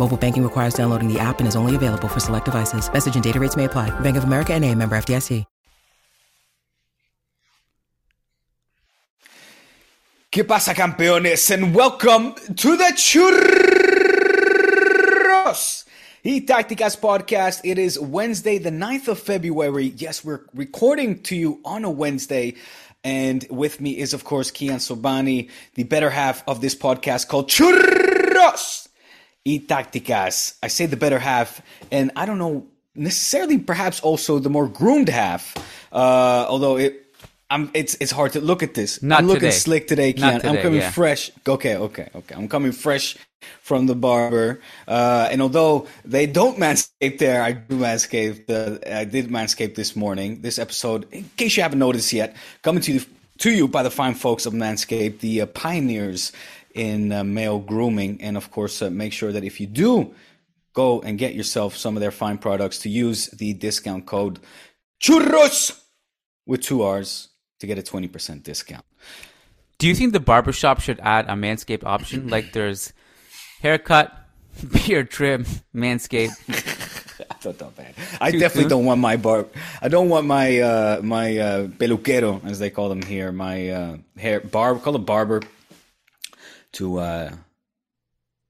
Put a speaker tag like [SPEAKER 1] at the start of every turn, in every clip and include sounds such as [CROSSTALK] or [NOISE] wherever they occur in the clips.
[SPEAKER 1] Mobile banking requires downloading the app and is only available for select devices. Message and data rates may apply. Bank of America and a member FDIC.
[SPEAKER 2] ¿Qué pasa, campeones? And welcome to the Churros y Tácticas podcast. It is Wednesday, the 9th of February. Yes, we're recording to you on a Wednesday. And with me is, of course, Kiyan Sobhani, the better half of this podcast called Churros y Tácticas. I say the better half, and I don't know necessarily perhaps also the more groomed half, uh, although it I'm it's it's hard to look at this.
[SPEAKER 3] Not
[SPEAKER 2] I'm looking
[SPEAKER 3] today.
[SPEAKER 2] slick today,
[SPEAKER 3] Not
[SPEAKER 2] Kiyan. I'm coming
[SPEAKER 3] yeah.
[SPEAKER 2] fresh. Okay, okay, okay. I'm coming fresh from the barber. Uh, and although they don't manscape there, I do manscape. The I did manscape this morning. This episode, in case you haven't noticed yet, coming to you to you by the fine folks of Manscaped, the uh, pioneers in uh, male grooming, and of course, uh, make sure that if you do go and get yourself some of their fine products, to use the discount code churros with two R's to get a 20% discount.
[SPEAKER 3] Do you think the barbershop should add a manscape option? [CLEARS THROAT] Like there's haircut, [LAUGHS] beard trim, manscape. [LAUGHS]
[SPEAKER 2] That's not bad. I definitely don't want my bar. I don't want my uh, my uh, peluquero, as they call them here, my uh, hair barb, call it barber, to uh,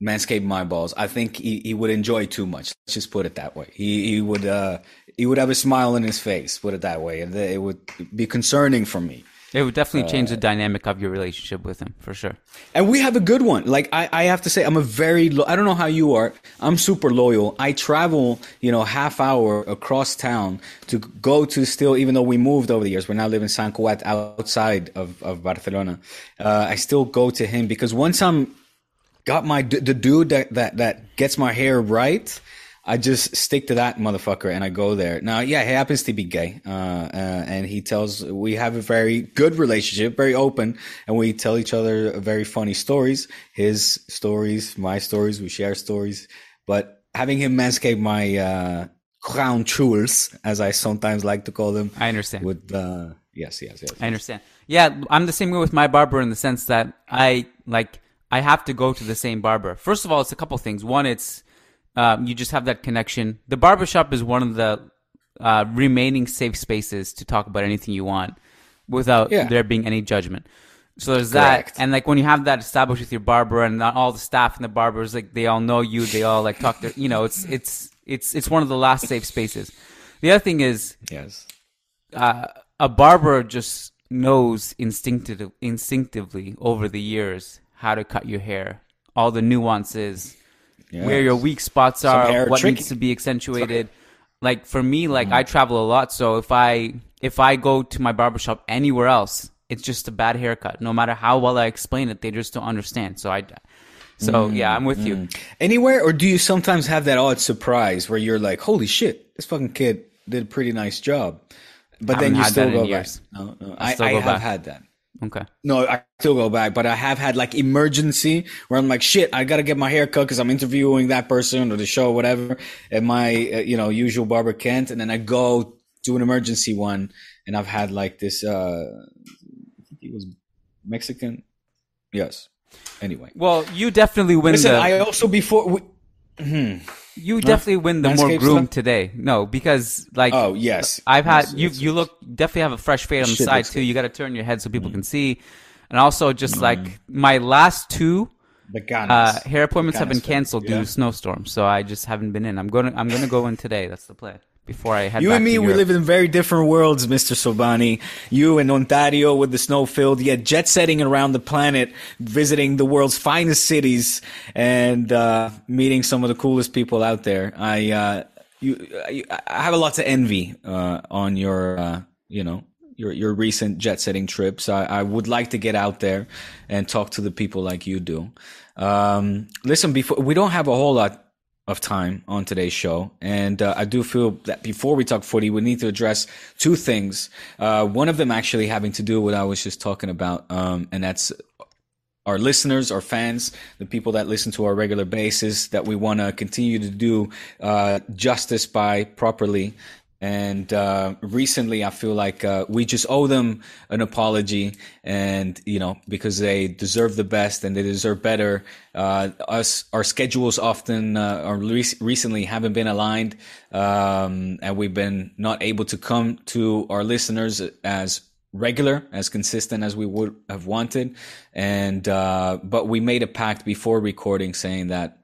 [SPEAKER 2] manscape my balls. I think he, he would enjoy too much. Let's just put it that way. He he would uh, he would have a smile on his face. Put it that way, and it would be concerning for me.
[SPEAKER 3] It would definitely change the
[SPEAKER 2] Uh,
[SPEAKER 3] dynamic of your relationship with him for sure.
[SPEAKER 2] And we have a good one. Like I, I have to say, I'm a very. Lo- I don't know how you are. I'm super loyal. I travel, you know, half hour across town to go to still. Even though we moved over the years, we're now living in Sant Cugat outside of of Barcelona. Uh, I still go to him because once I'm got my d- the dude that that that gets my hair right. I just stick to that motherfucker and I go there. Now, yeah, he happens to be gay, uh, uh, and he tells we have a very good relationship, very open, and we tell each other very funny stories. His stories, my stories, we share stories. But having him manscape my uh, crown jewels, as I sometimes like to call them,
[SPEAKER 3] I understand.
[SPEAKER 2] With, uh, yes, yes, yes.
[SPEAKER 3] I understand. Yeah, I'm the same way with my barber in the sense that I like I have to go to the same barber. First of all, it's a couple things. One, it's um, you just have that connection. The barbershop is one of the uh, remaining safe spaces to talk about anything you want without
[SPEAKER 2] Yeah.
[SPEAKER 3] there being any judgment. So there's that, and like when you have that established with your barber and not all the staff and the barbers, like they all know you, they all like talk to you know, it's it's it's it's one of the last safe spaces. The other thing is
[SPEAKER 2] yes.
[SPEAKER 3] uh, a barber just knows instinctive, instinctively over the years how to cut your hair, all the nuances, where your weak spots are, what
[SPEAKER 2] tricky.
[SPEAKER 3] needs to be accentuated. Like for me, like mm-hmm. I travel a lot, so if I if I go to my barbershop anywhere else, it's just a bad haircut. No matter how well I explain it, they just don't understand. So I, so mm-hmm. yeah, I'm with you. Mm-hmm.
[SPEAKER 2] Anywhere, or do you sometimes have that odd surprise where you're like, "Holy shit, this fucking kid did a pretty nice job," but then you still go back. No, no,
[SPEAKER 3] I
[SPEAKER 2] I,
[SPEAKER 3] still
[SPEAKER 2] I
[SPEAKER 3] go
[SPEAKER 2] have
[SPEAKER 3] back.
[SPEAKER 2] had that.
[SPEAKER 3] Okay.
[SPEAKER 2] No, I still go back, but I have had like emergency where I'm like, shit, I gotta get my hair cut because I'm interviewing that person or the show, or whatever, and my uh, you know usual barber can't, and then I go do an emergency one, and I've had like this. Uh, I think he was Mexican. Yes. Anyway,
[SPEAKER 3] Well, you definitely win
[SPEAKER 2] listen.
[SPEAKER 3] the.
[SPEAKER 2] I also before. We,
[SPEAKER 3] you definitely win the more groomed
[SPEAKER 2] stuff?
[SPEAKER 3] today. No, because like
[SPEAKER 2] oh yes,
[SPEAKER 3] I've had
[SPEAKER 2] Yes,
[SPEAKER 3] you.
[SPEAKER 2] yes,
[SPEAKER 3] You look definitely have a fresh fade on the side too.
[SPEAKER 2] good.
[SPEAKER 3] You got to turn your head so people mm. can see, and also just mm. like my last two
[SPEAKER 2] the Ganas.
[SPEAKER 3] uh, hair appointments have been
[SPEAKER 2] Ganas fan.
[SPEAKER 3] canceled due to snowstorms, so I just haven't been in. I'm going. to I'm going to go in today. That's the plan before I head.
[SPEAKER 2] You
[SPEAKER 3] back
[SPEAKER 2] and me,
[SPEAKER 3] to
[SPEAKER 2] we live in very different worlds, Mr. Sobhani. You in Ontario with the snow filled, yet jet setting around the planet, visiting the world's finest cities and, uh, meeting some of the coolest people out there. I, uh, you, I, I have a lot to envy, uh, on your, uh, you know, your, your recent jet setting trips. I, I would like to get out there and talk to the people like you do. Um, listen, before, we don't have a whole lot of time on today's show. And uh, I do feel that before we talk footy, we need to address two things. Uh, one of them actually having to do with what I was just talking about, um, and that's our listeners, our fans, the people that listen to our regular basis, that we want to continue to do uh, justice by properly. And uh, recently, I feel like uh, we just owe them an apology, and you know because they deserve the best and they deserve better. Uh, us, our schedules often uh, or re- recently haven't been aligned, um, and we've been not able to come to our listeners as regular, as consistent as we would have wanted. And uh, but we made a pact before recording, saying that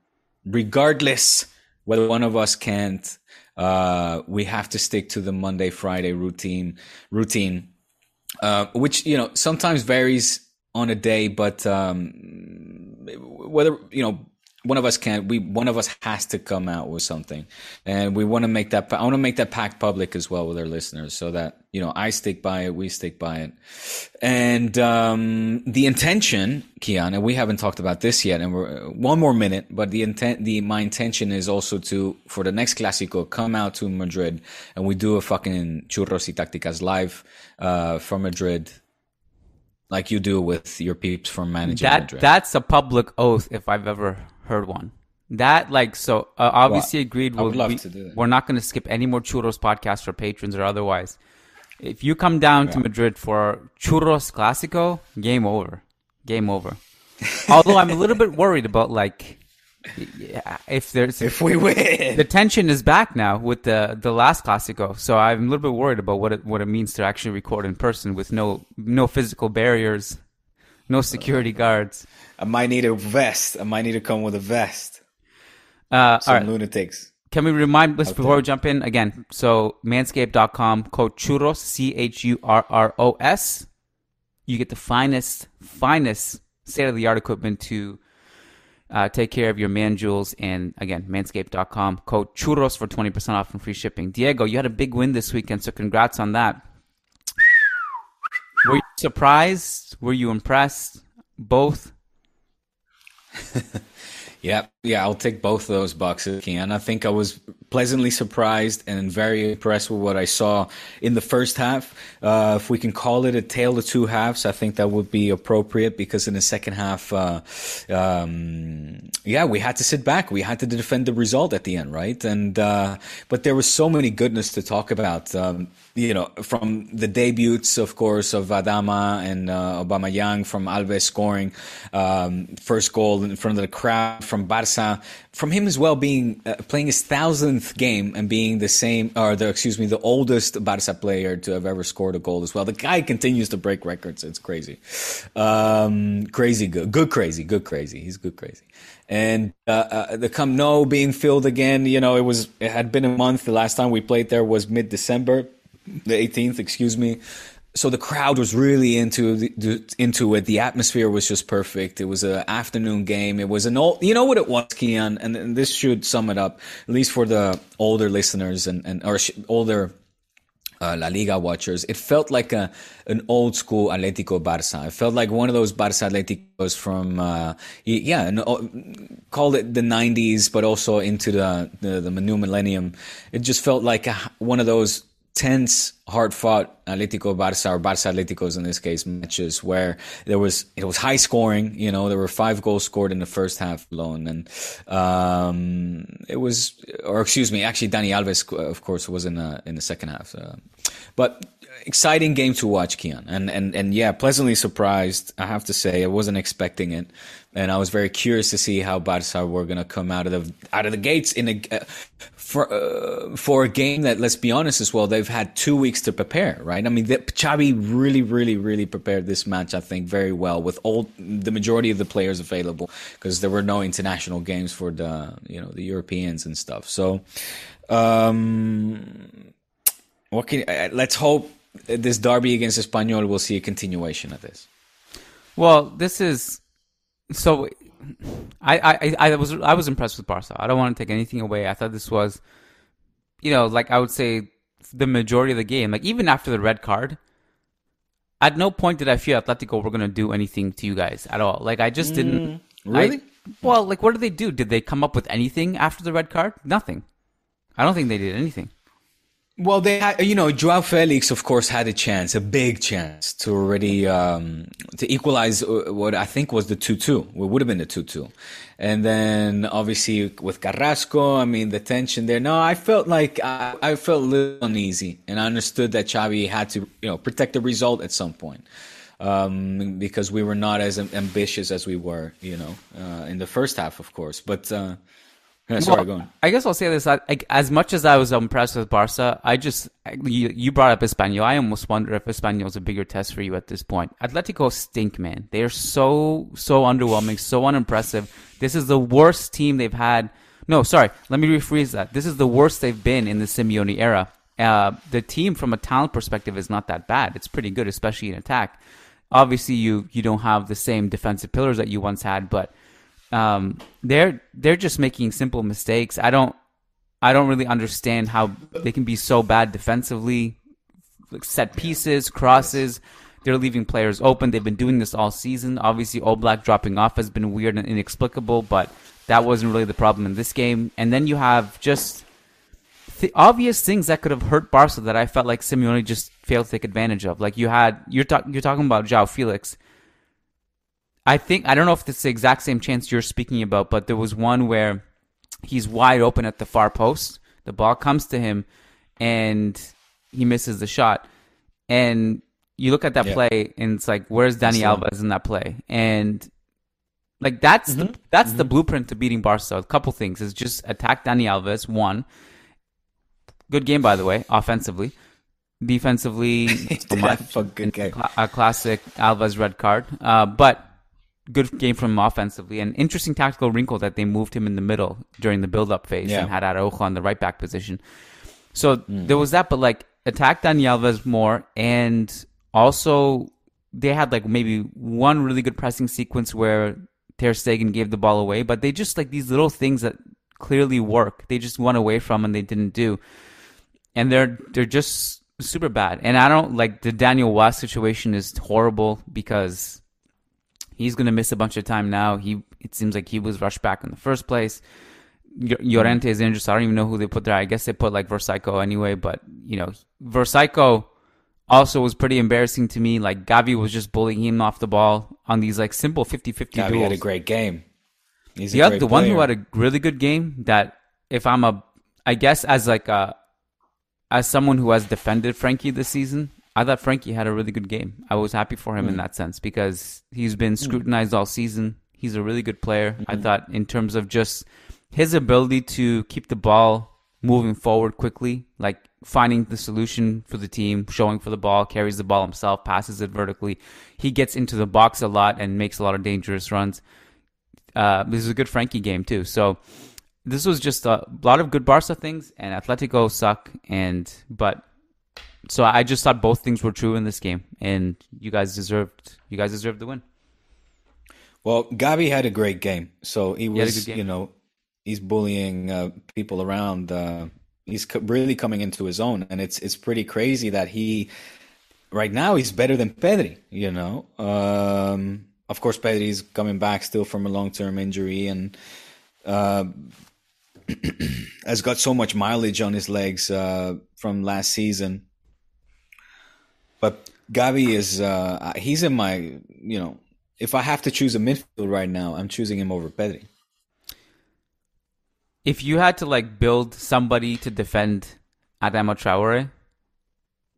[SPEAKER 2] regardless whether one of us can't, uh, we have to stick to the Monday Friday routine routine, uh, which you know sometimes varies on a day, but um, whether you know one of us can't, we one of us has to come out with something, and we want to make that. I want to make that pact public as well with our listeners, so that you know I stick by it, we stick by it, and um, the intention, Kiyan, and we haven't talked about this yet, and we're one more minute, but the intent, the my intention is also to for the next Clásico come out to Madrid and we do a fucking churros y tácticas live uh, from Madrid. Like you do with your peeps from managing
[SPEAKER 3] that
[SPEAKER 2] Madrid.
[SPEAKER 3] that's a public oath if I've ever heard one. That like so uh, obviously
[SPEAKER 2] Well,
[SPEAKER 3] agreed. We'll-
[SPEAKER 2] love
[SPEAKER 3] we,
[SPEAKER 2] to do that.
[SPEAKER 3] We're not going to skip any more churros podcasts for patrons or otherwise. If you come down to Madrid for churros clásico, game over, game over. [LAUGHS] Although I'm a little bit worried about like yeah, if there's
[SPEAKER 2] if we win.
[SPEAKER 3] the tension is back now with the the last Clasico, so I'm a little bit worried about what it what it means to actually record in person with no no physical barriers, no security guards.
[SPEAKER 2] I might need a vest. I might need to come with a vest.
[SPEAKER 3] Uh,
[SPEAKER 2] Some
[SPEAKER 3] all right,
[SPEAKER 2] lunatics.
[SPEAKER 3] can we remind us before we jump in again? So manscaped.com code churros c h u r r o s. You get the finest finest state of the art equipment to. Uh, take care of your man jewels and again manscaped.com code churros for 20% off and free shipping diego you had a big win this weekend so congrats on that were you surprised were you impressed both [LAUGHS]
[SPEAKER 2] Yeah, yeah, I'll take both of those bucks if boxes, Kiyan. I think I was pleasantly surprised and very impressed with what I saw in the first half. Uh, if we can call it a tale of two halves, I think that would be appropriate because in the second half, uh, um, yeah, we had to sit back. We had to defend the result at the end, right? And uh, but there was so many goodness to talk about. Um, you know, from the debuts, of course, of Adama and uh, Aubameyang, from Alves scoring um, first goal in front of the crowd, from Barca, from him as well being uh, playing his thousandth game and being the same, or the excuse me, the oldest Barca player to have ever scored a goal as well. The guy continues to break records. It's crazy, um, crazy good, good crazy, good crazy. He's good crazy. And uh, uh, the Camp Nou being filled again, you know, it was it had been a month. The last time we played there was mid December the 18th, excuse me. So the crowd was really into the, into it. The atmosphere was just perfect. It was an afternoon game. It was an old, you know what it was, Kiyan, and, this should sum it up, at least for the older listeners and, and or older uh, La Liga watchers. It felt like a an old school Atletico Barça. It felt like one of those Barça Atleticos from uh, yeah, an, o- called it the '90s, but also into the the, the new millennium. It just felt like a, one of those tense hard fought Atletico Barça or Barça Atleticos in this case matches where there was it was high scoring. You know, there were five goals scored in the first half alone, and um, it was, or excuse me, actually Dani Alves, of course, was in the in the second half. Uh, but exciting game to watch, Kiyan, and and and yeah, pleasantly surprised. I have to say, I wasn't expecting it, and I was very curious to see how Barca were gonna come out of the out of the gates in a uh, for uh, for a game that, let's be honest, as well, they've had two weeks to prepare, right? I mean, the, Xavi really, really, really prepared this match, I think, very well with all the majority of the players available because there were no international games for the you know the Europeans and stuff. So. Um, what can let's hope this derby against Espanyol will see a continuation of this.
[SPEAKER 3] Well, this is so. I, I I was I was impressed with Barca. I don't want to take anything away. I thought this was, you know, like I would say, the majority of the game. Like even after the red card, at no point did I feel Atletico were going to do anything to you guys at all. Like I just didn't.
[SPEAKER 2] Mm, really?
[SPEAKER 3] I, well, like what did they do? Did they come up with anything after the red card? Nothing. I don't think they did anything.
[SPEAKER 2] Well, they had, you know, Joao Felix, of course, had a chance, a big chance to already, um, to equalize uh, what I think was the 2-2. It would have been the 2-2. And then obviously with Carrasco, I mean, the tension there. No, I felt like I, I felt a little uneasy and I understood that Xavi had to, you know, protect the result at some point. Um, because we were not as ambitious as we were, you know, uh, in the first half, of course. But, uh, yeah, sorry, well.
[SPEAKER 3] I guess I'll say this: I, as much as I was impressed with Barca, I just you, you brought up Espanyol. I almost wonder if Espanyol is a bigger test for you at this point. Atletico stink, man. They are so so underwhelming, so unimpressive. This is the worst team they've had. No, sorry. Let me rephrase that. This is the worst they've been in the Simeone era. Uh, the team, from a talent perspective, is not that bad. It's pretty good, especially in attack. Obviously, you you don't have the same defensive pillars that you once had, but um, they're they're just making simple mistakes. I don't I don't really understand how they can be so bad defensively. Like set pieces, crosses, they're leaving players open. They've been doing this all season. Obviously, Oblak dropping off has been weird and inexplicable, but that wasn't really the problem in this game. And then you have just obvious things that could have hurt Barca that I felt like Simeone just failed to take advantage of. Like you had you're talking you're talking about Joao Felix. I think I don't know if it's the exact same chance you're speaking about, but there was one where he's wide open at the far post. The ball comes to him, and he misses the shot. And you look at that yeah. play, and it's like, where's Dani Alves in that play? And like that's mm-hmm. the that's mm-hmm. the blueprint to beating Barca. A couple things is just attack Dani Alves. One, good game by the way, offensively. Defensively, [LAUGHS] a classic Alves red card. Uh, but good game from him offensively. An interesting tactical wrinkle that they moved him in the middle during the build-up phase yeah. and had Araujo on the right back position. So mm. there was that, but like attack Dani Alves more, and also they had like maybe one really good pressing sequence where Ter Stegen gave the ball away, but they just like these little things that clearly work. They just went away from and they didn't do, and they're they're just super bad. And I don't like the Daniel Wass situation is horrible because He's going to miss a bunch of time now. He it seems like he was rushed back in the first place. Llorente is injured, so I don't even know who they put there. I guess they put like Vrsaljko anyway, but you know, Vrsaljko also was pretty embarrassing to me. Like Gavi was just bullying him off the ball on these like simple 50-50 Gavi duels.
[SPEAKER 2] had a great game.
[SPEAKER 3] He's the, other, the one who had a really good game that if I'm a I guess as like a as someone who has defended Frenkie this season, I thought Frenkie had a really good game. I was happy for him mm. in that sense because he's been mm. scrutinized all season. He's a really good player. Mm-hmm. I thought in terms of just his ability to keep the ball moving forward quickly, like finding the solution for the team, showing for the ball, carries the ball himself, passes it vertically. He gets into the box a lot and makes a lot of dangerous runs. Uh, this is a good Frenkie game too. So this was just a lot of good Barca things, and Atletico suck. And but so I just thought both things were true in this game, and you guys deserved you guys deserved the win.
[SPEAKER 2] Well, Gavi had a great game, so he was he you know he's bullying uh, people around. Uh, he's co- really coming into his own, and it's it's pretty crazy that he right now he's better than Pedri. You know, um, of course Pedri's coming back still from a long term injury and. Uh, [CLEARS THROAT] has got so much mileage on his legs uh, from last season But Gavi is uh, he's in my you know if I have to choose a midfield right now, I'm choosing him over Pedri.
[SPEAKER 3] If you had to like build somebody to defend Adama Traore,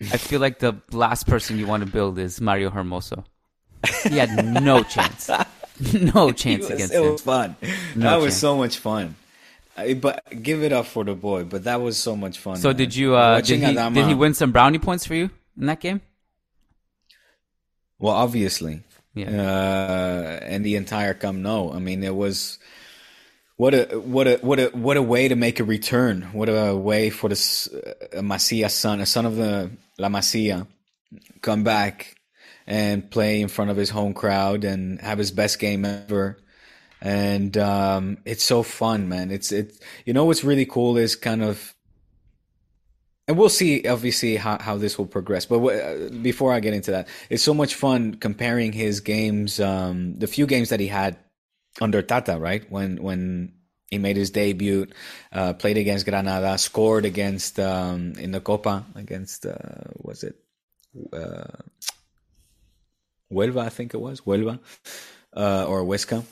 [SPEAKER 3] I feel like the last person you want to build is Mario Hermoso. He had no [LAUGHS] chance. No chance
[SPEAKER 2] was,
[SPEAKER 3] against
[SPEAKER 2] it
[SPEAKER 3] him.
[SPEAKER 2] It was fun.
[SPEAKER 3] No
[SPEAKER 2] that was so much fun. I, but give it up for the boy. But that was so much fun.
[SPEAKER 3] So
[SPEAKER 2] man.
[SPEAKER 3] did you? Uh, did, he,
[SPEAKER 2] Adama-
[SPEAKER 3] did he win some brownie points for you in that game?
[SPEAKER 2] Well, obviously,
[SPEAKER 3] Yeah.
[SPEAKER 2] uh, and the entire Camp Nou. I mean, it was what a what a what a what a way to make a return. What a way for this uh, Masia son, a son of the La Masia, come back and play in front of his home crowd and have his best game ever. And um, it's so fun, man. It's it. You know what's really cool is kind of and we'll see obviously how, how this will progress but uh, before i get into that it's so much fun comparing his games um, the few games that he had under tata right when when he made his debut uh, played against granada scored against um, in the copa against uh, was it uh, Huelva, I think it was Huelva uh, or Huesca.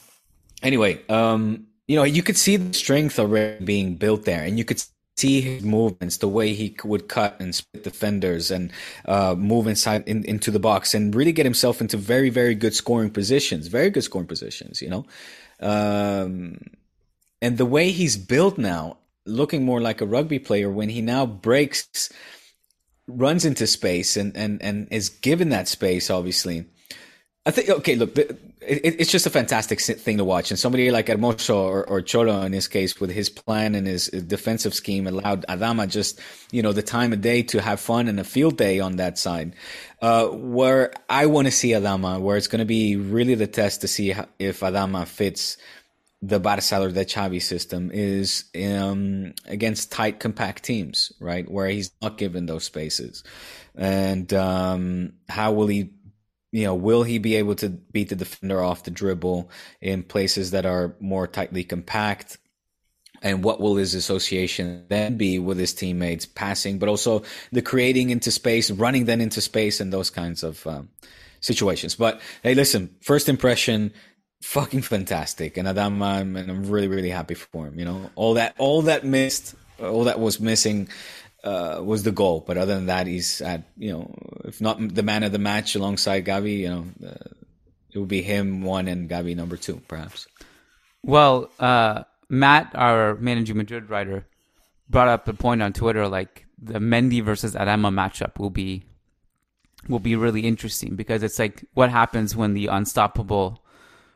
[SPEAKER 2] Anyway, um, you know, you could see the strength already being built there, and you could see his movements, the way he would cut and split defenders and uh, move inside in, into the box, and really get himself into very, very good scoring positions, very good scoring positions. You know, um, and the way he's built now, looking more like a rugby player, when he now breaks, runs into space, and and and is given that space, obviously. I think okay. Look, it, it's just a fantastic thing to watch, and somebody like Hermoso or, or Cholo in this case, with his plan and his defensive scheme, allowed Adama just you know the time of day to have fun and a field day on that side. Uh, where I want to see Adama, where it's going to be really the test to see if Adama fits the Barca or the Xavi system is um, against tight, compact teams, right? Where he's not given those spaces, and um, how will he you know, will he be able to beat the defender off the dribble in places that are more tightly compact? And what will his association then be with his teammates passing, but also the creating into space, running then into space, and those kinds of um, situations. But hey, listen, first impression, fucking fantastic, and Adam, I'm, I'm really, really happy for him. You know, all that, all that missed, all that was missing uh, was the goal. But other than that, he's at you know, if not the man of the match alongside Gavi, you know, uh, it would be him one and Gavi number two, perhaps.
[SPEAKER 3] Well, uh, Matt, our managing Madrid writer, brought up a point on Twitter like the Mendy versus Adama matchup will be will be really interesting because it's like what happens when the unstoppable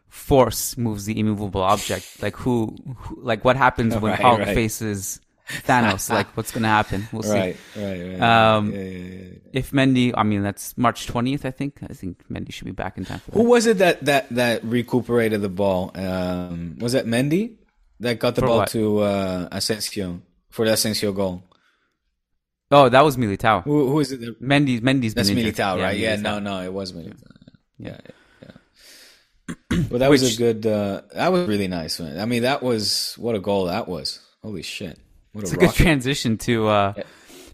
[SPEAKER 3] force moves the immovable object. Like who, who like what happens when [LAUGHS]
[SPEAKER 2] Right,
[SPEAKER 3] Hulk
[SPEAKER 2] right.
[SPEAKER 3] faces [LAUGHS] Thanos? like what's gonna happen? We'll see.
[SPEAKER 2] Right, right, right.
[SPEAKER 3] Um,
[SPEAKER 2] yeah, yeah, yeah.
[SPEAKER 3] If Mendy, I mean that's March twentieth, I think. I think Mendy should be back in time for that.
[SPEAKER 2] Who was it that that that recuperated the ball? Um, was that Mendy that got the
[SPEAKER 3] For
[SPEAKER 2] ball
[SPEAKER 3] what?
[SPEAKER 2] to uh, Asensio for the Asensio goal?
[SPEAKER 3] Oh, that was Militao.
[SPEAKER 2] Who, who is it? That,
[SPEAKER 3] Mendy's Mendy's
[SPEAKER 2] that's
[SPEAKER 3] been.
[SPEAKER 2] Militao, right? Yeah,
[SPEAKER 3] Militao.
[SPEAKER 2] no, no, it was Militao.
[SPEAKER 3] Yeah. Yeah. [CLEARS THROAT]
[SPEAKER 2] Well, that was a good. Uh, that was really nice. Man. I mean, that was what a goal that was. Holy shit! What
[SPEAKER 3] It's
[SPEAKER 2] a
[SPEAKER 3] a good transition to uh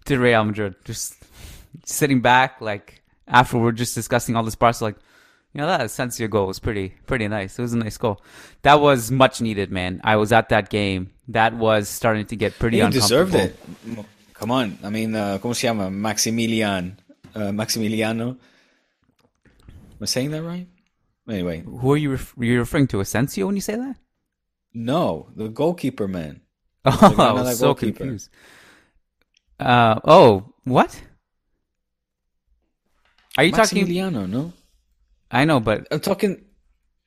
[SPEAKER 3] to Real Madrid. Just sitting back, like after we're just discussing all this Barca, like you know that Asensio goal was pretty pretty nice. It was a nice goal. That was much needed, man. I was at that game. That was starting to get pretty
[SPEAKER 2] He deserved it. Come on. I mean, uh, ¿cómo se llama? Maximilian. Uh, Maximiliano. Am I saying that right? Anyway,
[SPEAKER 3] Who are you ref- you referring to? Asensio when you say that?
[SPEAKER 2] no, the goalkeeper, man.
[SPEAKER 3] Oh, I was so
[SPEAKER 2] goalkeeper.
[SPEAKER 3] confused. Uh oh, what? Are you talking?
[SPEAKER 2] Maximiliano, no?
[SPEAKER 3] I know, but
[SPEAKER 2] I'm talking.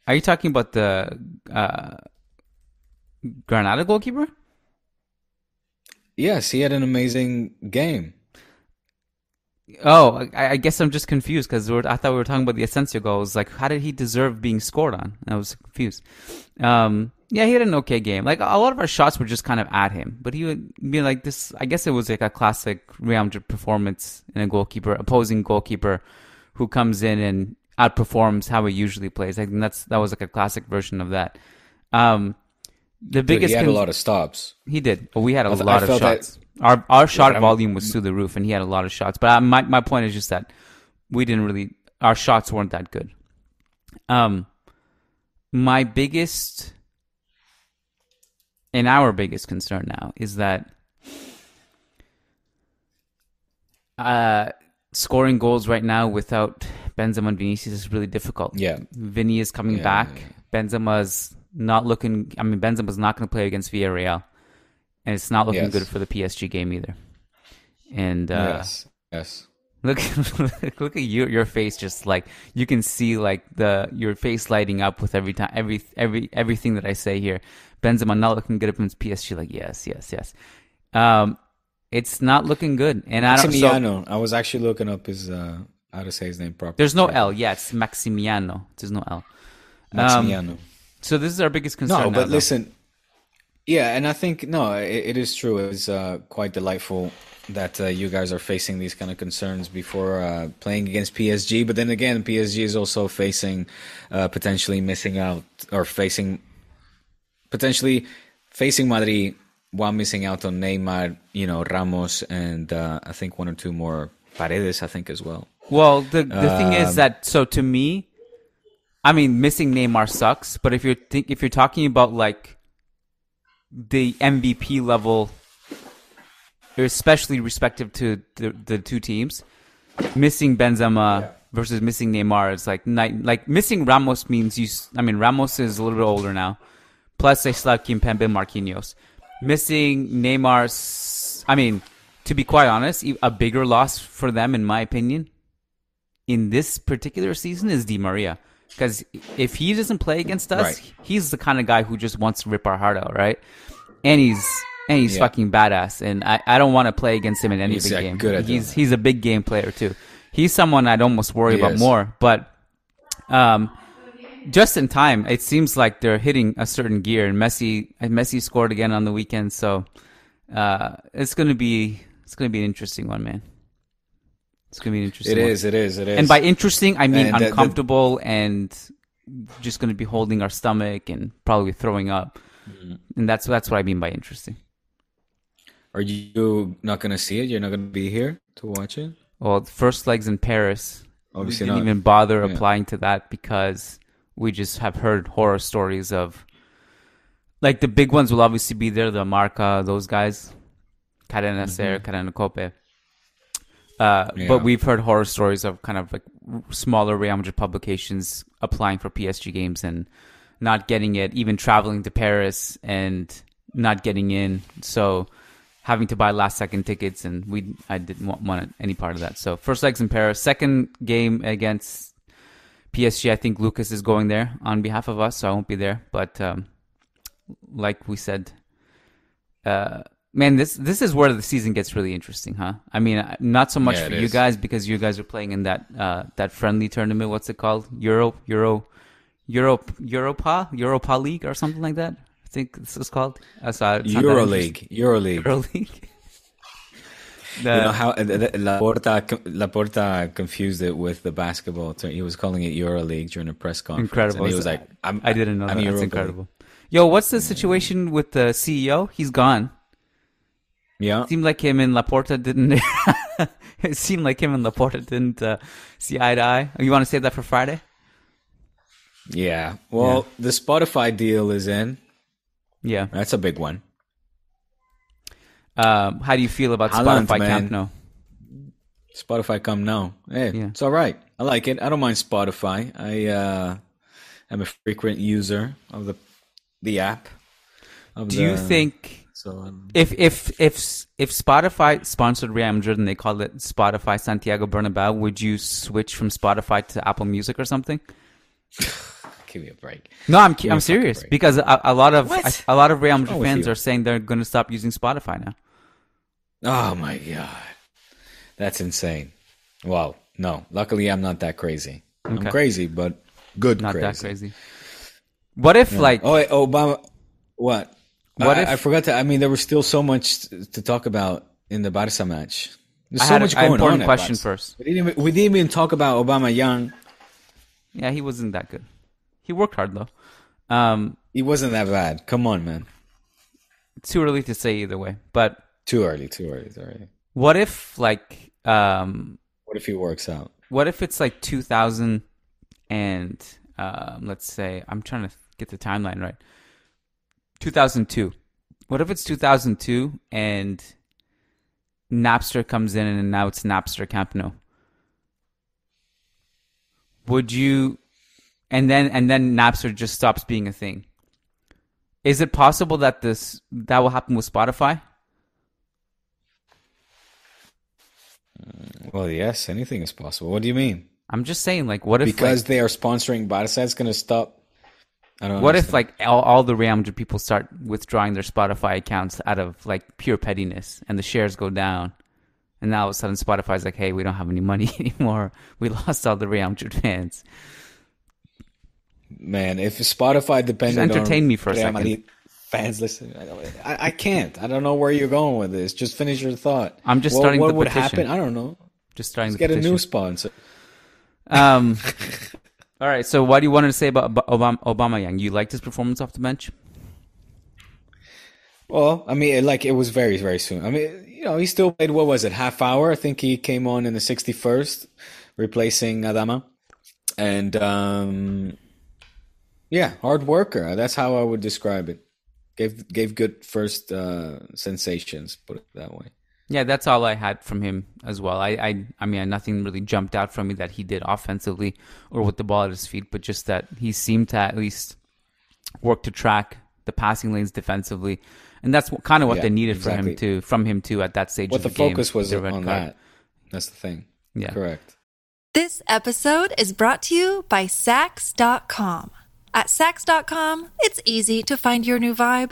[SPEAKER 3] are you talking about the uh, Granada goalkeeper?
[SPEAKER 2] Yes, he had an amazing game.
[SPEAKER 3] Oh, I, I guess I'm just confused because I thought we were talking about the Asensio goal. I was like, how did he deserve being scored on? I was confused. Um, yeah, he had an okay game. Like a lot of our shots were just kind of at him, but he would be like this. I guess it was like a classic Real Madrid performance in a goalkeeper, opposing goalkeeper, who comes in and outperforms how he usually plays. I think that's that was like a classic version of that. Um, the
[SPEAKER 2] Dude,
[SPEAKER 3] biggest
[SPEAKER 2] he had a lot of stops.
[SPEAKER 3] he did. But we had a
[SPEAKER 2] I
[SPEAKER 3] lot
[SPEAKER 2] I
[SPEAKER 3] of
[SPEAKER 2] felt that-
[SPEAKER 3] shots. Our our shot
[SPEAKER 2] I'm-
[SPEAKER 3] volume was through the roof, and he had a lot of shots. But I, my my point is just that we didn't really our shots weren't that good. Um, my biggest and our biggest concern now is that uh, scoring goals right now without Benzema and Vinicius is really difficult.
[SPEAKER 2] Yeah.
[SPEAKER 3] Vinny is coming
[SPEAKER 2] Yeah,
[SPEAKER 3] back.
[SPEAKER 2] yeah,
[SPEAKER 3] Benzema's not looking. I mean, Benzema's not going to play against Villarreal, and it's not looking
[SPEAKER 2] Yes.
[SPEAKER 3] good for the PSG game either. And uh,
[SPEAKER 2] yes, yes.
[SPEAKER 3] Look, [LAUGHS] look at you, your face. Just like you can see, like the your face lighting up with every time, every every everything that I say here. Benzema not looking good against PSG. Like yes, yes, yes. Um, it's not looking good, and I don't. So,
[SPEAKER 2] Maximiano. I was actually looking up his uh, how to say his name properly.
[SPEAKER 3] there's no L. Yeah, it's Maximiano. There's no L.
[SPEAKER 2] Maximiano.
[SPEAKER 3] So this is our biggest concern.
[SPEAKER 2] no,
[SPEAKER 3] now,
[SPEAKER 2] but
[SPEAKER 3] though.
[SPEAKER 2] listen. Yeah, and I think no, it, it is true. It's uh, quite delightful that uh, you guys are facing these kind of concerns before uh, playing against PSG. But then again, PSG is also facing uh, potentially missing out or facing potentially facing Madrid while missing out on Neymar, you know, Ramos, and uh, I think one or two more Paredes. I think as well.
[SPEAKER 3] Well, the the thing is
[SPEAKER 2] Um,
[SPEAKER 3] that so to me, I mean, missing Neymar sucks. But if you're think if you're talking about like the MVP level, especially respective to the the two teams, missing Benzema versus missing Neymar is like night like missing Ramos means you. I mean, Ramos is a little bit older now. Plus, they still have Kimpembe and Marquinhos. Missing Neymar, I mean, to be quite honest, a bigger loss for them, in my opinion, in this particular season is Di Maria. Because if he doesn't play against us,
[SPEAKER 2] Right.
[SPEAKER 3] he's the kind of guy who just wants to rip our heart out, right? And he's and he's
[SPEAKER 2] Yeah.
[SPEAKER 3] fucking badass, and I, I don't want to play against him in any
[SPEAKER 2] He's,
[SPEAKER 3] big game.
[SPEAKER 2] good at
[SPEAKER 3] he's
[SPEAKER 2] that.
[SPEAKER 3] he's a big game player too. He's someone I'd almost worry
[SPEAKER 2] He
[SPEAKER 3] about
[SPEAKER 2] is.
[SPEAKER 3] more, but um, just in time, it seems like they're hitting a certain gear. And Messi, and Messi scored again on the weekend, so uh, it's gonna be it's gonna be an interesting one, man. It's gonna be interesting.
[SPEAKER 2] It
[SPEAKER 3] one.
[SPEAKER 2] is. It is. It is.
[SPEAKER 3] And by interesting, I mean
[SPEAKER 2] And the- the-
[SPEAKER 3] uncomfortable and just gonna be holding our stomach and probably throwing up.
[SPEAKER 2] Mm-hmm.
[SPEAKER 3] And that's that's what I mean by interesting.
[SPEAKER 2] Are you not going to see it? You're not going to be here to watch it?
[SPEAKER 3] Well, the first legs in Paris.
[SPEAKER 2] Obviously
[SPEAKER 3] we didn't
[SPEAKER 2] not.
[SPEAKER 3] even bother
[SPEAKER 2] Yeah.
[SPEAKER 3] applying to that because we just have heard horror stories of like the big ones will obviously be there, the Marca, those guys. Cadena Ser, Cadena Cope. Uh,
[SPEAKER 2] Yeah.
[SPEAKER 3] But we've heard horror stories of kind of like smaller Real Madrid publications applying for PSG games and not getting it, even traveling to Paris and not getting in. So having to buy last second tickets, and we I didn't want, want any part of that. So first legs in Paris, second game against PSG. I think Lucas is going there on behalf of us, so I won't be there. But um, like we said, uh, man, this this is where the season gets really interesting, huh? I mean, uh, not so much
[SPEAKER 2] Yeah,
[SPEAKER 3] for you
[SPEAKER 2] is.
[SPEAKER 3] guys because you guys are playing in that uh, that friendly tournament. What's it called? Euro Euro Euro Europa Europa League or something like that. I think this is called. I saw it. League. not
[SPEAKER 2] Euroleague. Euroleague.
[SPEAKER 3] interesting. [LAUGHS] Euroleague. The-
[SPEAKER 2] you know how uh, the- Laporta Laporta confused it with the basketball. Term. He was calling it EuroLeague during a press conference.
[SPEAKER 3] incredible.
[SPEAKER 2] And he was like, I'm,
[SPEAKER 3] I didn't know
[SPEAKER 2] I'm
[SPEAKER 3] that. That's incredible. Yo, what's the situation with the CEO? He's gone.
[SPEAKER 2] League." Yeah.
[SPEAKER 3] seemed like him and Laporta didn't. [LAUGHS] it seemed like him and Laporta didn't uh, see eye to eye. You want to save that for Friday?
[SPEAKER 2] Yeah. Well, the Spotify deal is in.
[SPEAKER 3] Yeah.
[SPEAKER 2] That's a big one.
[SPEAKER 3] Um, how do you feel about
[SPEAKER 2] Haaland,
[SPEAKER 3] Spotify
[SPEAKER 2] man.
[SPEAKER 3] Camp?
[SPEAKER 2] Spotify Camp Nou. Hey,
[SPEAKER 3] Yeah.
[SPEAKER 2] it's all right. I like it. I don't mind Spotify. I uh, am a frequent user of the the app. Of
[SPEAKER 3] Do you think
[SPEAKER 2] so? Um,
[SPEAKER 3] if if if if Spotify sponsored Real Madrid and they called it Spotify Santiago Bernabeu, would you switch from Spotify to Apple Music or something? [SIGHS]
[SPEAKER 2] give me a break.
[SPEAKER 3] No, I'm
[SPEAKER 2] Give
[SPEAKER 3] I'm serious because a, a lot of a, lot of Real Madrid fans are saying they're going to stop using Spotify now.
[SPEAKER 2] Oh my god, that's insane. Wow. No, luckily I'm not that crazy.
[SPEAKER 3] Okay.
[SPEAKER 2] I'm crazy, but good
[SPEAKER 3] Not
[SPEAKER 2] crazy.
[SPEAKER 3] that crazy. What if like
[SPEAKER 2] oh, wait, Obama. What?
[SPEAKER 3] What
[SPEAKER 2] I,
[SPEAKER 3] if-
[SPEAKER 2] I forgot to? I mean, there was still so much to talk about in the Barca match. There's
[SPEAKER 3] I
[SPEAKER 2] so
[SPEAKER 3] had a-
[SPEAKER 2] much
[SPEAKER 3] an
[SPEAKER 2] going
[SPEAKER 3] important
[SPEAKER 2] on.
[SPEAKER 3] question first.
[SPEAKER 2] We didn't, even, we didn't even talk about Aubameyang.
[SPEAKER 3] Yeah, he wasn't that good. He worked hard though. Um,
[SPEAKER 2] He wasn't that bad. Come on, man.
[SPEAKER 3] too early to say either way. But
[SPEAKER 2] Too early. Too early. Too early.
[SPEAKER 3] what if like um
[SPEAKER 2] What if he works out?
[SPEAKER 3] what if it's like 2000 and um, let's say I'm trying to get the timeline right. 2002. What if it's 2002 and Napster comes in and now it's Napster Camp Nou? Would you and then and then Napster just stops being a thing? Is it possible that this that will happen with Spotify?
[SPEAKER 2] Mm, well, yes, anything is possible. What do you mean?
[SPEAKER 3] I'm just saying, like, what if
[SPEAKER 2] Because
[SPEAKER 3] like,
[SPEAKER 2] they are sponsoring it's going to stop.
[SPEAKER 3] What if like all, all the Real Madrid people start withdrawing their Spotify accounts out of like pure pettiness, and the shares go down, and now all of a sudden Spotify's like, hey, we don't have any money [LAUGHS] anymore. We lost all the Real Madrid fans.
[SPEAKER 2] man, if Spotify depended
[SPEAKER 3] Just entertain
[SPEAKER 2] on
[SPEAKER 3] me for a second.
[SPEAKER 2] Madrid fans listen, I, I, can't. I don't know where you're going with this. Just finish your thought.
[SPEAKER 3] I'm just
[SPEAKER 2] What-
[SPEAKER 3] starting
[SPEAKER 2] what
[SPEAKER 3] the
[SPEAKER 2] would
[SPEAKER 3] petition.
[SPEAKER 2] happen? I don't know.
[SPEAKER 3] Just starting the
[SPEAKER 2] get a new sponsor.
[SPEAKER 3] Um, [LAUGHS] all right. So, what do you want to say about Obama, Aubameyang? You liked his performance off the bench?
[SPEAKER 2] Well, I mean, like it was very, very soon. I mean, you know, he still played. What was it? Half hour. I think he came on in the sixty-first, replacing Adama, and um, yeah, hard worker. That's how I would describe it. Gave gave good first uh, sensations. Put it that way.
[SPEAKER 3] Yeah, that's all I had from him as well. I, I, I mean, nothing really jumped out from me that he did offensively or with the ball at his feet, but just that he seemed to at least work to track the passing lanes defensively, and that's what, kind of what
[SPEAKER 2] Yeah,
[SPEAKER 3] they needed for him
[SPEAKER 2] exactly.
[SPEAKER 3] to from him too at that stage.
[SPEAKER 2] What
[SPEAKER 3] of
[SPEAKER 2] the
[SPEAKER 3] the, game
[SPEAKER 2] focus was
[SPEAKER 3] with
[SPEAKER 2] on
[SPEAKER 3] card.
[SPEAKER 2] that. That's the thing.
[SPEAKER 3] Yeah.
[SPEAKER 2] Correct.
[SPEAKER 4] This episode is brought to you by Saks.com. At Saks.com, it's easy to find your new vibe.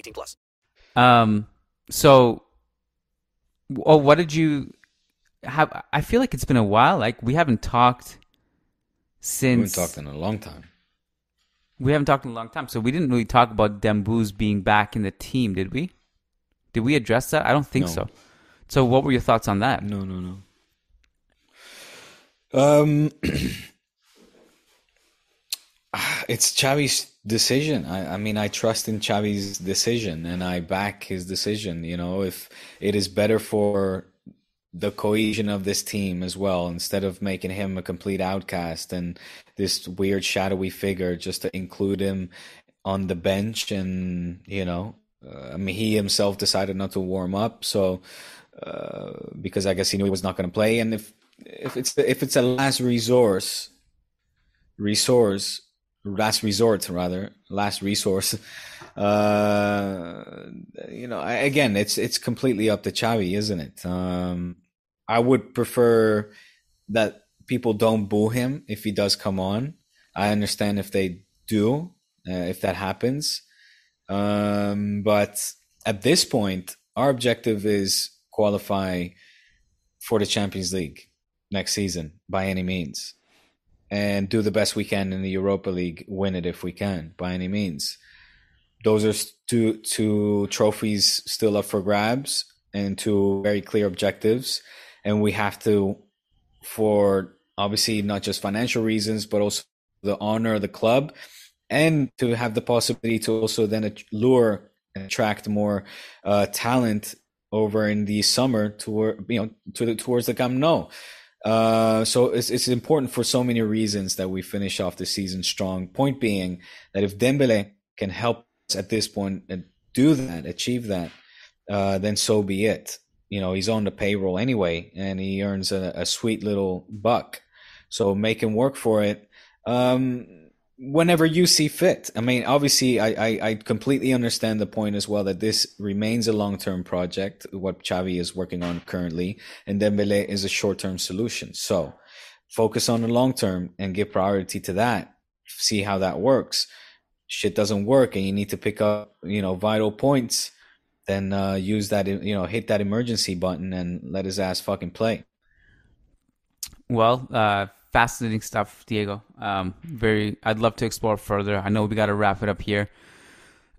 [SPEAKER 5] 18 plus.
[SPEAKER 3] Um, so, oh, what did you have? I feel like it's been a while. Like we haven't talked since.
[SPEAKER 2] We haven't talked in a long time.
[SPEAKER 3] we haven't talked in a long time. So we didn't really talk about Dembouz being back in the team, did we? Did we address that? I don't think
[SPEAKER 2] No.
[SPEAKER 3] so. So, what were your thoughts on that?
[SPEAKER 2] No, no, no. Um, [CLEARS THROAT] it's Xavi's decision. I, I mean, I trust in Xavi's decision, and I back his decision. You know, if it is better for the cohesion of this team as well, instead of making him a complete outcast and this weird shadowy figure, just to include him on the bench, and you know, uh, I mean, he himself decided not to warm up, so uh, because I guess he knew he was not going to play. And if if it's if it's a last resource, resource, last resort rather, last resource, [LAUGHS] uh, you know, again, it's it's completely up to Xavi isn't it? Um, I would prefer that people don't boo him if he does come on. I understand if they do, uh, if that happens. Um, but at this point, our objective is qualify for the Champions League next season by any means and do the best we can in the Europa League, win it if we can by any means. Those are two two trophies still up for grabs and two very clear objectives and we have to for obviously not just financial reasons but also the honor of the club and to have the possibility to also then lure and attract more uh, talent over in the summer toward you know to the, towards the Camp Nou. Uh, so it's it's important for so many reasons that we finish off the season strong. Point being that if Dembele can help us at this point and do that, achieve that, uh, then so be it. You know he's on the payroll anyway, and he earns a, a sweet little buck. So make him work for it. Um, whenever you see fit. I mean, obviously, I, I, I completely understand the point as well that this remains a long term project, what Xavi is working on currently, and Dembele is a short term solution. So focus on the long term and give priority to that. See how that works. Shit doesn't work, and you need to pick up, you know, vital points. Then uh, use that, you know, hit that emergency button and let his ass fucking play.
[SPEAKER 3] Well, uh, fascinating stuff, Diego. Um, very. I'd love to explore further. I know we got to wrap it up here.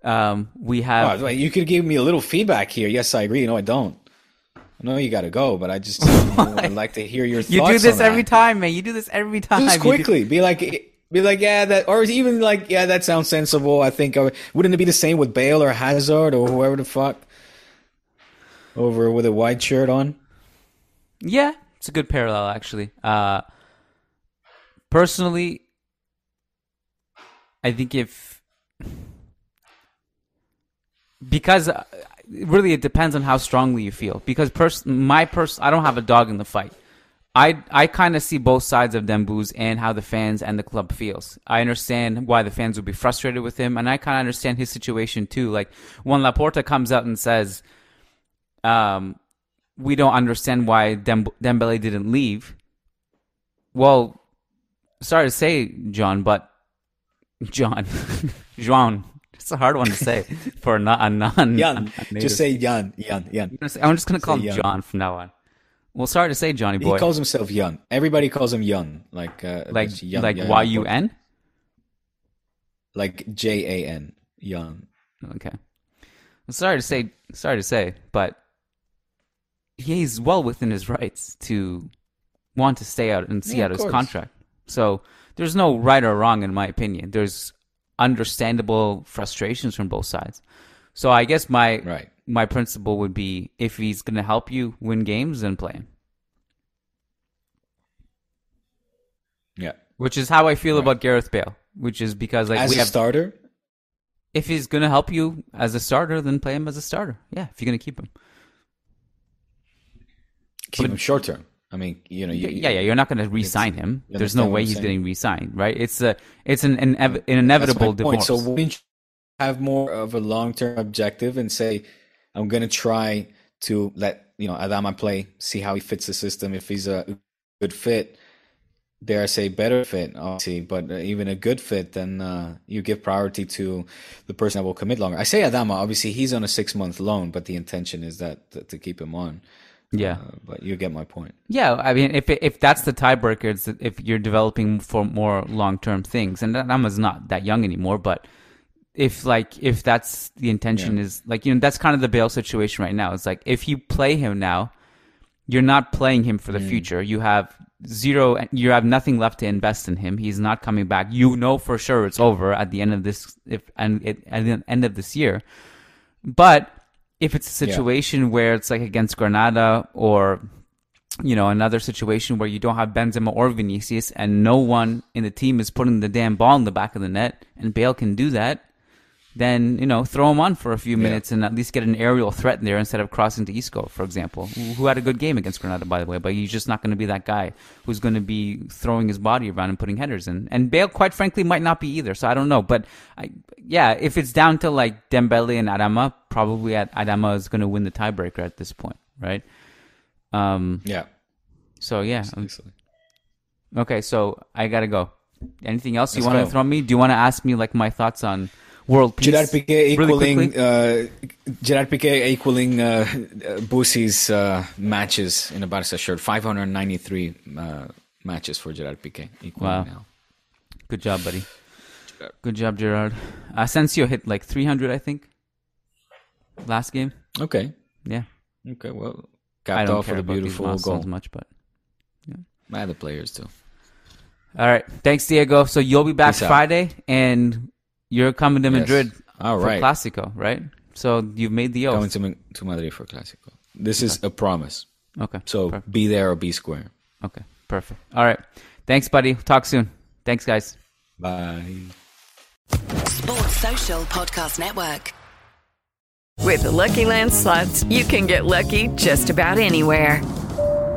[SPEAKER 3] Um, we have.
[SPEAKER 2] Oh, wait, you could give me a little feedback here. Yes, I agree. No, I don't. No, you got to go, but I just [LAUGHS] would like to hear your thoughts.
[SPEAKER 3] you do this every time, man. You do this every time.
[SPEAKER 2] Just
[SPEAKER 3] You do-
[SPEAKER 2] quickly, be like, be like, yeah, that, or even like, yeah, that sounds sensible. I think, wouldn't it be the same with Bale or Hazard or whoever the fuck over with a white shirt on?
[SPEAKER 3] Yeah, it's a good parallel actually. Uh, personally, I think if because uh, really it depends on how strongly you feel. Because pers- my pers- I don't have a dog in the fight. I I kind of see both sides of Dembouz and how the fans and the club feels. I understand why the fans would be frustrated with him, and I kind of understand his situation too. Like when Laporta comes out and says, um, "We don't understand why Dem- Dembele didn't leave." Well, sorry to say, John, but John, [LAUGHS] Juan. It's a hard one to say [LAUGHS] for a non.
[SPEAKER 2] Jan, just say Jan, Jan, Jan.
[SPEAKER 3] I'm gonna say- I'm just gonna call him
[SPEAKER 2] Jan.
[SPEAKER 3] John from now on. Well, sorry to say, Johnny boy.
[SPEAKER 2] He calls himself Jan. Everybody calls him Jan, like uh,
[SPEAKER 3] like
[SPEAKER 2] Jan,
[SPEAKER 3] like Y U N.
[SPEAKER 2] like J A N, Jan.
[SPEAKER 3] Okay. I'm sorry to say, sorry to say, but he's well within his rights to want to stay out and see
[SPEAKER 2] Yeah,
[SPEAKER 3] out his
[SPEAKER 2] course.
[SPEAKER 3] contract. So there's no right or wrong in my opinion. There's understandable frustrations from both sides. So I guess my
[SPEAKER 2] Right.
[SPEAKER 3] my principle would be if he's going to help you win games, then play him.
[SPEAKER 2] Yeah.
[SPEAKER 3] Which is how I feel
[SPEAKER 2] Right.
[SPEAKER 3] about Gareth Bale. Which is because like
[SPEAKER 2] As
[SPEAKER 3] we
[SPEAKER 2] a
[SPEAKER 3] have
[SPEAKER 2] starter,
[SPEAKER 3] if he's going to help you as a starter, then play him as a starter. Yeah, if you're going to keep him.
[SPEAKER 2] keep him short term. I mean, you know, you,
[SPEAKER 3] yeah, yeah, you're not going to re-sign him. There's no way he's
[SPEAKER 2] saying?
[SPEAKER 3] getting re-signed, right? It's a, it's an, an, an inevitable divorce.
[SPEAKER 2] So wouldn't you have more of a long term objective and say, I'm going to try to let you know Adama play, see how he fits the system. If he's a good fit, dare I say better fit, obviously, but uh, even a good fit, then uh, you give priority to the person that will commit longer. I say Adama, obviously he's on a six month loan, but the intention is that to, to keep him on.
[SPEAKER 3] Yeah,
[SPEAKER 2] Uh, but you get my point.
[SPEAKER 3] yeah. I mean, if if that's the tiebreaker, it's if you're developing for more long-term things, and Nama's not that young anymore, but if like if that's the intention is like you know that's kind of the Bale situation right now. It's like if you play him now, you're not playing him for the future. You have zero. You have nothing left to invest in him. He's not coming back. You know for sure it's over at the end of this if and it, at the end of this year. But if it's a
[SPEAKER 2] Yeah.
[SPEAKER 3] situation where it's like against Granada or you know another situation where you don't have Benzema or Vinicius and no one in the team is putting the damn ball in the back of the net and Bale can do that, then you know throw him on for a few minutes and at least get an aerial threat there instead of crossing to Isco, for example, who had a good game against Granada by the way, but he's just not going to be that guy who's going to be throwing his body around and putting headers in. And Bale, quite frankly, might not be either. So I don't know, but I, yeah, if it's down to like Dembele and Adama, probably at Adama is going to win the tiebreaker at this point, right? Um.
[SPEAKER 2] Yeah.
[SPEAKER 3] So yeah. Okay. So I gotta go. Anything else you
[SPEAKER 2] Let's
[SPEAKER 3] want to throw me? Do you want to ask me like my thoughts on world peace?
[SPEAKER 2] Gerard Piqué equaling
[SPEAKER 3] quickly?
[SPEAKER 2] uh, Gerard Piqué equaling uh, Bussi's uh, matches in a Barca shirt. 593 uh, matches for Gerard Piqué. Equaling
[SPEAKER 3] Wow.
[SPEAKER 2] now.
[SPEAKER 3] Good job, buddy. Good job, Gerard. Asensio hit like 300, I think, last game.
[SPEAKER 2] Okay.
[SPEAKER 3] Yeah.
[SPEAKER 2] Okay. Well,
[SPEAKER 3] I
[SPEAKER 2] capped
[SPEAKER 3] don't
[SPEAKER 2] off
[SPEAKER 3] care
[SPEAKER 2] with a beautiful goal.
[SPEAKER 3] much, but
[SPEAKER 2] I the players too.
[SPEAKER 3] all right. Thanks, Diego. So you'll be back
[SPEAKER 2] Peace out.
[SPEAKER 3] Friday, and you're coming to
[SPEAKER 2] Yes.
[SPEAKER 3] Madrid for
[SPEAKER 2] right.
[SPEAKER 3] Clasico, right? So you've made the oath.
[SPEAKER 2] Going to Ma- to Madrid for Clásico. This is a promise.
[SPEAKER 3] okay.
[SPEAKER 2] So
[SPEAKER 3] Perfect.
[SPEAKER 2] be there or be square.
[SPEAKER 3] Okay. Perfect. All right. Thanks, buddy. Talk soon. Thanks, guys.
[SPEAKER 2] Bye.
[SPEAKER 6] Sports Social Podcast Network.
[SPEAKER 7] With the Lucky Land slots, you can get lucky just about anywhere.